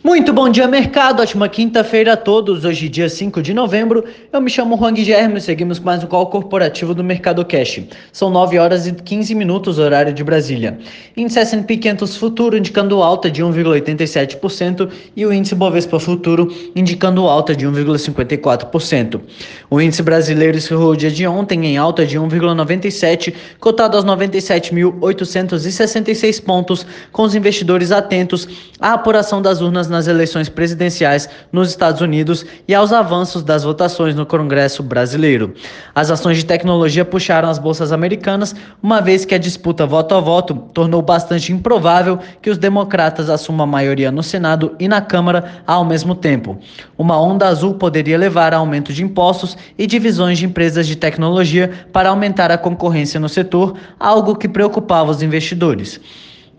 Muito bom dia, mercado. Ótima quinta-feira a todos. Hoje, dia 5 de novembro. Eu me chamo Juan Guilherme e seguimos mais um call corporativo do Mercado Cash. São 9 horas e 15 minutos, horário de Brasília. Índice S&P 500 Futuro indicando alta de 1,87% e o índice Bovespa Futuro indicando alta de 1,54%. O índice brasileiro encerrou o dia de ontem em alta de 1,97, cotado aos 97.866 pontos, com os investidores atentos à apuração das urnas nas eleições presidenciais nos Estados Unidos e aos avanços das votações no Congresso brasileiro. As ações de tecnologia puxaram as bolsas americanas, uma vez que a disputa voto a voto tornou bastante improvável que os democratas assumam a maioria no Senado e na Câmara ao mesmo tempo. Uma onda azul poderia levar a aumento de impostos e divisões de empresas de tecnologia para aumentar a concorrência no setor, algo que preocupava os investidores.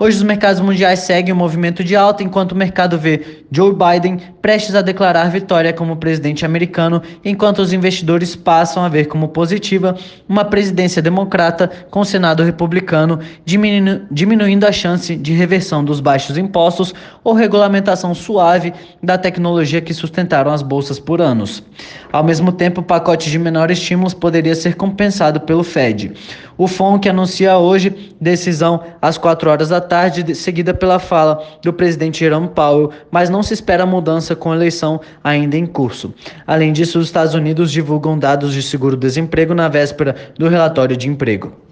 Hoje os mercados mundiais seguem o um movimento de alta, enquanto o mercado vê Joe Biden prestes a declarar vitória como presidente americano, enquanto os investidores passam a ver como positiva uma presidência democrata com o Senado republicano, diminu diminuindo a chance de reversão dos baixos impostos ou regulamentação suave da tecnologia que sustentaram as bolsas por anos. Ao mesmo tempo, o pacote de menores estímulos poderia ser compensado pelo Fed. O FONC anuncia hoje decisão às 4 horas da tarde, seguida pela fala do presidente Jerome Powell, mas não se espera mudança com a eleição ainda em curso. Além disso, os Estados Unidos divulgam dados de seguro-desemprego na véspera do relatório de emprego.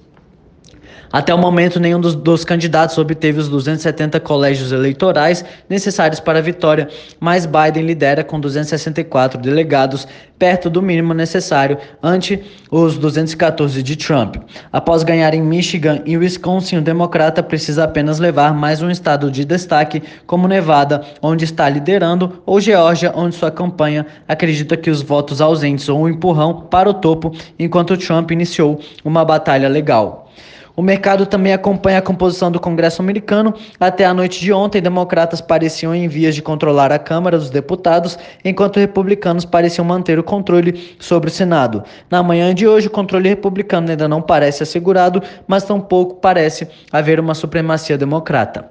Até o momento, nenhum dos, dos, candidatos obteve os 270 colégios eleitorais necessários para a vitória, mas Biden lidera com 264 delegados, perto do mínimo necessário, ante os 214 de Trump. Após ganhar em Michigan e Wisconsin, o democrata precisa apenas levar mais um estado de destaque, como Nevada, onde está liderando, ou Geórgia, onde sua campanha acredita que os votos ausentes ou um empurrão para o topo, enquanto Trump iniciou uma batalha legal. O mercado também acompanha a composição do Congresso americano. Até a noite de ontem, democratas pareciam em vias de controlar a Câmara dos Deputados, enquanto republicanos pareciam manter o controle sobre o Senado. Na manhã de hoje, o controle republicano ainda não parece assegurado, mas tampouco parece haver uma supremacia democrata.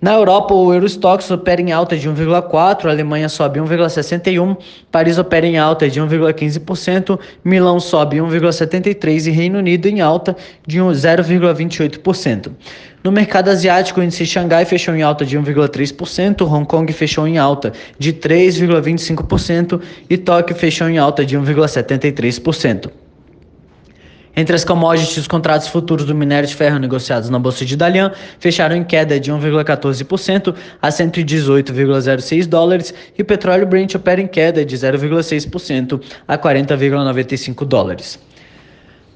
Na Europa, o Eurostox opera em alta de 1,4%, a Alemanha sobe 1,61%, Paris opera em alta de 1,15%, Milão sobe 1,73% e Reino Unido em alta de 0,28%. No mercado asiático, o índice Xangai fechou em alta de 1,3%, Hong Kong fechou em alta de 3,25% e Tóquio fechou em alta de 1,73%. Entre as commodities, os contratos futuros do minério de ferro negociados na Bolsa de Dalian fecharam em queda de 1,14% a 118,06 dólares e o petróleo Brent opera em queda de 0,6% a 40,95 dólares.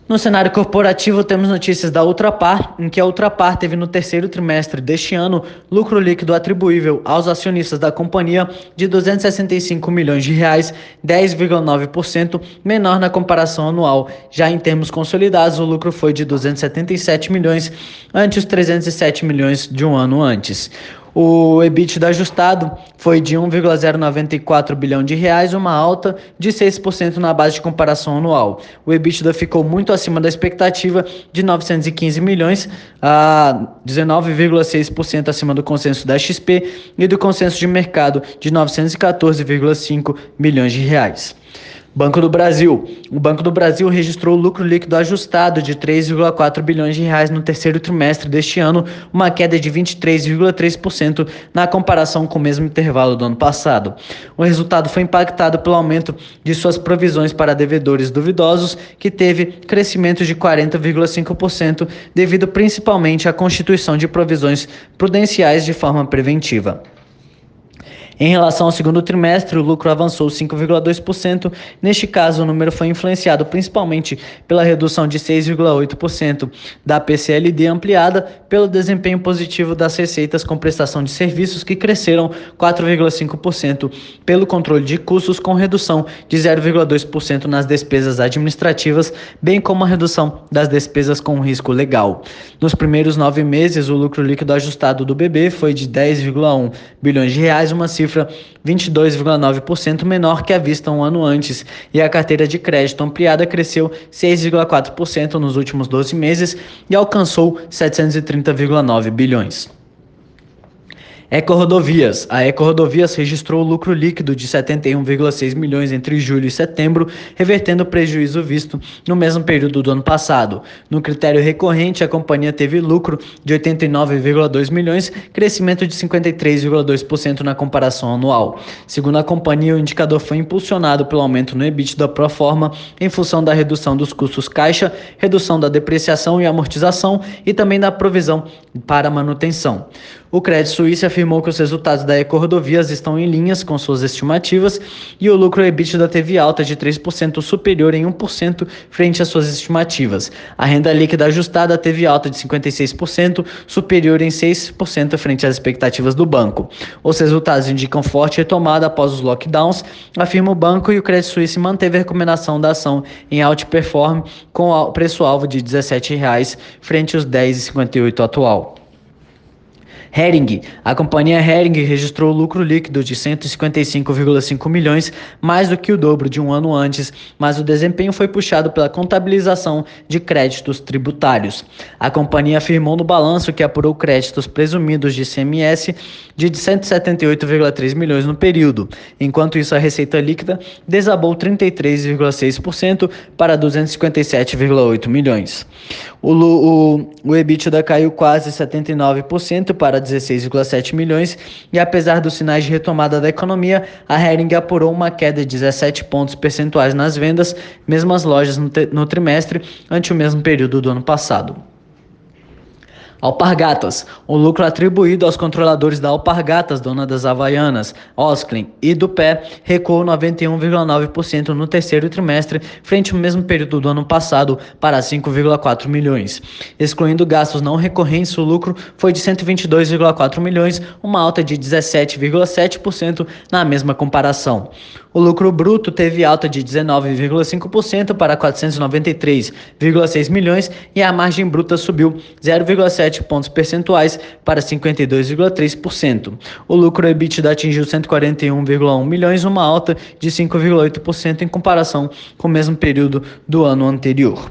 No cenário corporativo, temos notícias da Ultrapar, em que a Ultrapar teve no terceiro trimestre deste ano lucro líquido atribuível aos acionistas da companhia de 265 milhões de reais, 10,9% menor na comparação anual. Já em termos consolidados, o lucro foi de 277 milhões, ante os 307 milhões de um ano antes. O EBITDA ajustado foi de 1,094 bilhão de reais, uma alta de 6% na base de comparação anual. O EBITDA ficou muito acima da expectativa de 915 milhões, a 19,6% acima do consenso da XP e do consenso de mercado de 914,5 milhões de reais. Banco do Brasil. O Banco do Brasil registrou lucro líquido ajustado de 3,4 bilhões de reais no terceiro trimestre deste ano, uma queda de 23,3% na comparação com o mesmo intervalo do ano passado. O resultado foi impactado pelo aumento de suas provisões para devedores duvidosos, que teve crescimento de 40,5% devido principalmente à constituição de provisões prudenciais de forma preventiva. Em relação ao segundo trimestre, o lucro avançou 5,2%. Neste caso, o número foi influenciado principalmente pela redução de 6,8% da PCLD ampliada pelo desempenho positivo das receitas com prestação de serviços que cresceram 4,5% pelo controle de custos com redução de 0,2% nas despesas administrativas, bem como a redução das despesas com risco legal. Nos primeiros nove meses, o lucro líquido ajustado do BB foi de 10,1 bilhões de reais, uma cifra cifra 22,9% menor que a vista um ano antes, e a carteira de crédito ampliada cresceu 6,4% nos últimos 12 meses e alcançou 730,9 bilhões. Ecorodovias. A Ecorodovias registrou lucro líquido de 71,6 milhões entre julho e setembro, revertendo o prejuízo visto no mesmo período do ano passado. No critério recorrente, a companhia teve lucro de 89,2 milhões, crescimento de 53,2% na comparação anual. Segundo a companhia, o indicador foi impulsionado pelo aumento no EBITDA pro forma em função da redução dos custos caixa, redução da depreciação e amortização e também da provisão para manutenção. O Credit Suisse afirmou que os resultados da Ecorodovias estão em linhas com suas estimativas e o lucro EBITDA teve alta de 3% superior em 1% frente às suas estimativas. A renda líquida ajustada teve alta de 56%, superior em 6% frente às expectativas do banco. Os resultados indicam forte retomada após os lockdowns, afirma o banco e o Credit Suisse manteve a recomendação da ação em outperform com o preço-alvo de R$ 17,00 frente aos R$ 10,58 atual. Hering. A companhia Hering registrou lucro líquido de 155,5 milhões, mais do que o dobro de um ano antes, mas o desempenho foi puxado pela contabilização de créditos tributários. A companhia afirmou no balanço que apurou créditos presumidos de CMS de 178,3 milhões no período. Enquanto isso, a receita líquida desabou 33,6% para 257,8 milhões. O, o, o EBITDA caiu quase 79% para 16,7 milhões e apesar dos sinais de retomada da economia, a Hering apurou uma queda de 17 pontos percentuais nas vendas, mesmo as lojas no, no trimestre, ante o mesmo período do ano passado. Alpargatas. O lucro atribuído aos controladores da Alpargatas, dona das Havaianas, Osklin e do Pé, recuou 91,9% no terceiro trimestre, frente ao mesmo período do ano passado, para 5,4 milhões. Excluindo gastos não recorrentes, o lucro foi de 122,4 milhões, uma alta de 17,7% na mesma comparação. O lucro bruto teve alta de 19,5% para 493,6 milhões e a margem bruta subiu 0,7 pontos percentuais para 52,3%. O lucro EBITDA atingiu 141,1 milhões, uma alta de 5,8% em comparação com o mesmo período do ano anterior.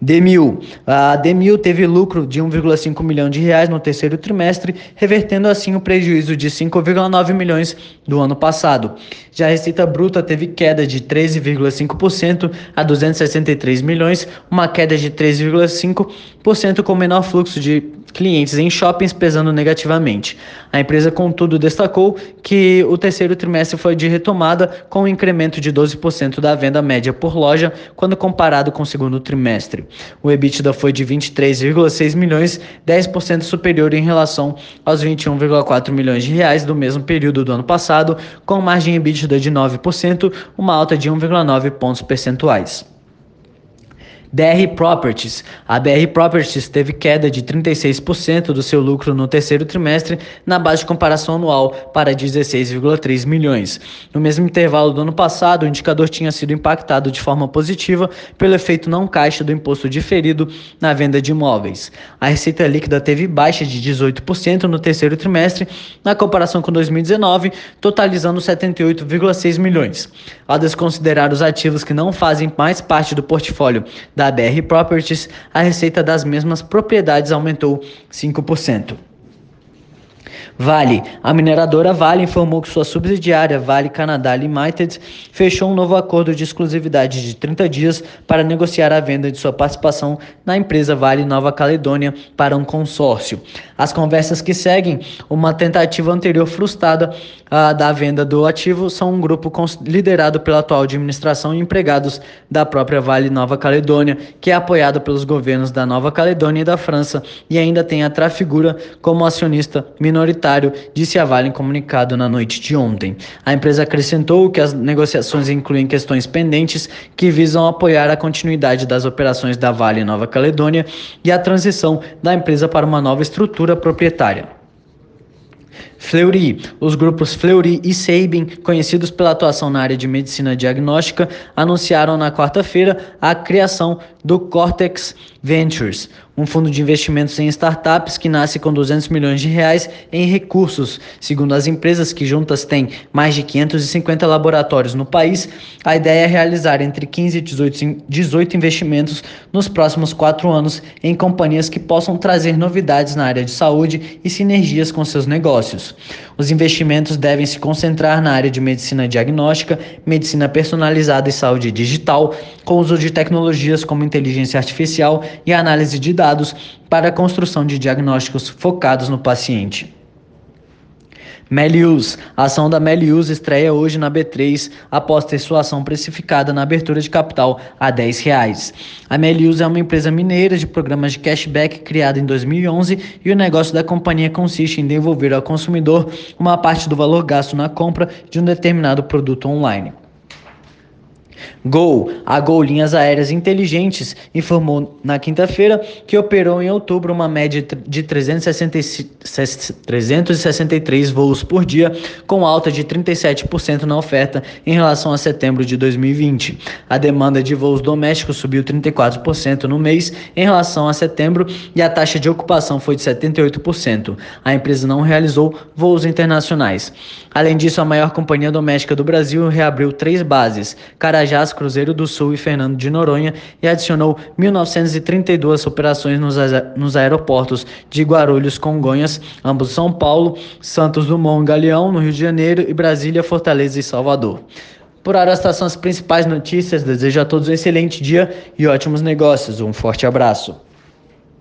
Demil. A Demil teve lucro de 1,5 milhão de reais no terceiro trimestre, revertendo assim o prejuízo de 5,9 milhões do ano passado. Já a receita bruta teve queda de 13,5% a 263 milhões, uma queda de 3,5% com menor fluxo de clientes em shoppings pesando negativamente. A empresa, contudo, destacou que o terceiro trimestre foi de retomada, com um incremento de 12% da venda média por loja quando comparado com o segundo trimestre. O EBITDA foi de 23,6 milhões, 10% superior em relação aos 21,4 milhões de reais do mesmo período do ano passado, com margem EBITDA de 9%, uma alta de 1,9 pontos percentuais. BR Properties. A BR Properties teve queda de 36% do seu lucro no terceiro trimestre, na base de comparação anual, para 16,3 milhões. No mesmo intervalo do ano passado, o indicador tinha sido impactado de forma positiva pelo efeito não caixa do imposto diferido na venda de imóveis. A receita líquida teve baixa de 18% no terceiro trimestre, na comparação com 2019, totalizando 78,6 milhões. Ao desconsiderar os ativos que não fazem mais parte do portfólio da BR Properties, a receita das mesmas propriedades aumentou 5%. Vale. A mineradora Vale informou que sua subsidiária Vale Canadá Limited fechou um novo acordo de exclusividade de 30 dias para negociar a venda de sua participação na empresa Vale Nova Caledônia para um consórcio. As conversas que seguem, uma tentativa anterior frustrada uh, da venda do ativo, são um grupo liderado pela atual administração e empregados da própria Vale Nova Caledônia, que é apoiado pelos governos da Nova Caledônia e da França e ainda tem a Trafigura como acionista minoritário disse a Vale em comunicado na noite de ontem. A empresa acrescentou que as negociações incluem questões pendentes que visam apoiar a continuidade das operações da Vale em Nova Caledônia e a transição da empresa para uma nova estrutura proprietária. Fleury. Os grupos Fleury e Sabin, conhecidos pela atuação na área de medicina diagnóstica, anunciaram na quarta-feira a criação do Cortex Ventures, um fundo de investimentos em startups que nasce com 200 milhões de reais em recursos. Segundo as empresas que juntas têm mais de 550 laboratórios no país, a ideia é realizar entre 15 e 18, 18 investimentos nos próximos quatro anos em companhias que possam trazer novidades na área de saúde e sinergias com seus negócios. Os investimentos devem se concentrar na área de medicina diagnóstica, medicina personalizada e saúde digital, com uso de tecnologias como inteligência artificial e análise de dados para a construção de diagnósticos focados no paciente. Melius. A ação da Melius estreia hoje na B3 após ter sua ação precificada na abertura de capital a 10 reais. A Melius é uma empresa mineira de programas de cashback criada em 2011 e o negócio da companhia consiste em devolver ao consumidor uma parte do valor gasto na compra de um determinado produto online. Gol, a Gol Linhas Aéreas Inteligentes, informou na quinta-feira que operou em outubro uma média de 363 voos por dia, com alta de 37% na oferta em relação a setembro de 2020. A demanda de voos domésticos subiu 34% no mês em relação a setembro e a taxa de ocupação foi de 78%. A empresa não realizou voos internacionais. Além disso, a maior companhia doméstica do Brasil reabriu três bases: Carajás, Cruzeiro do Sul e Fernando de Noronha e adicionou 1.932 operações nos, nos aeroportos de Guarulhos, Congonhas, ambos São Paulo, Santos Dumont Galeão, no Rio de Janeiro e Brasília, Fortaleza e Salvador. Por hora, estas são as principais notícias. Desejo a todos um excelente dia e ótimos negócios. Um forte abraço.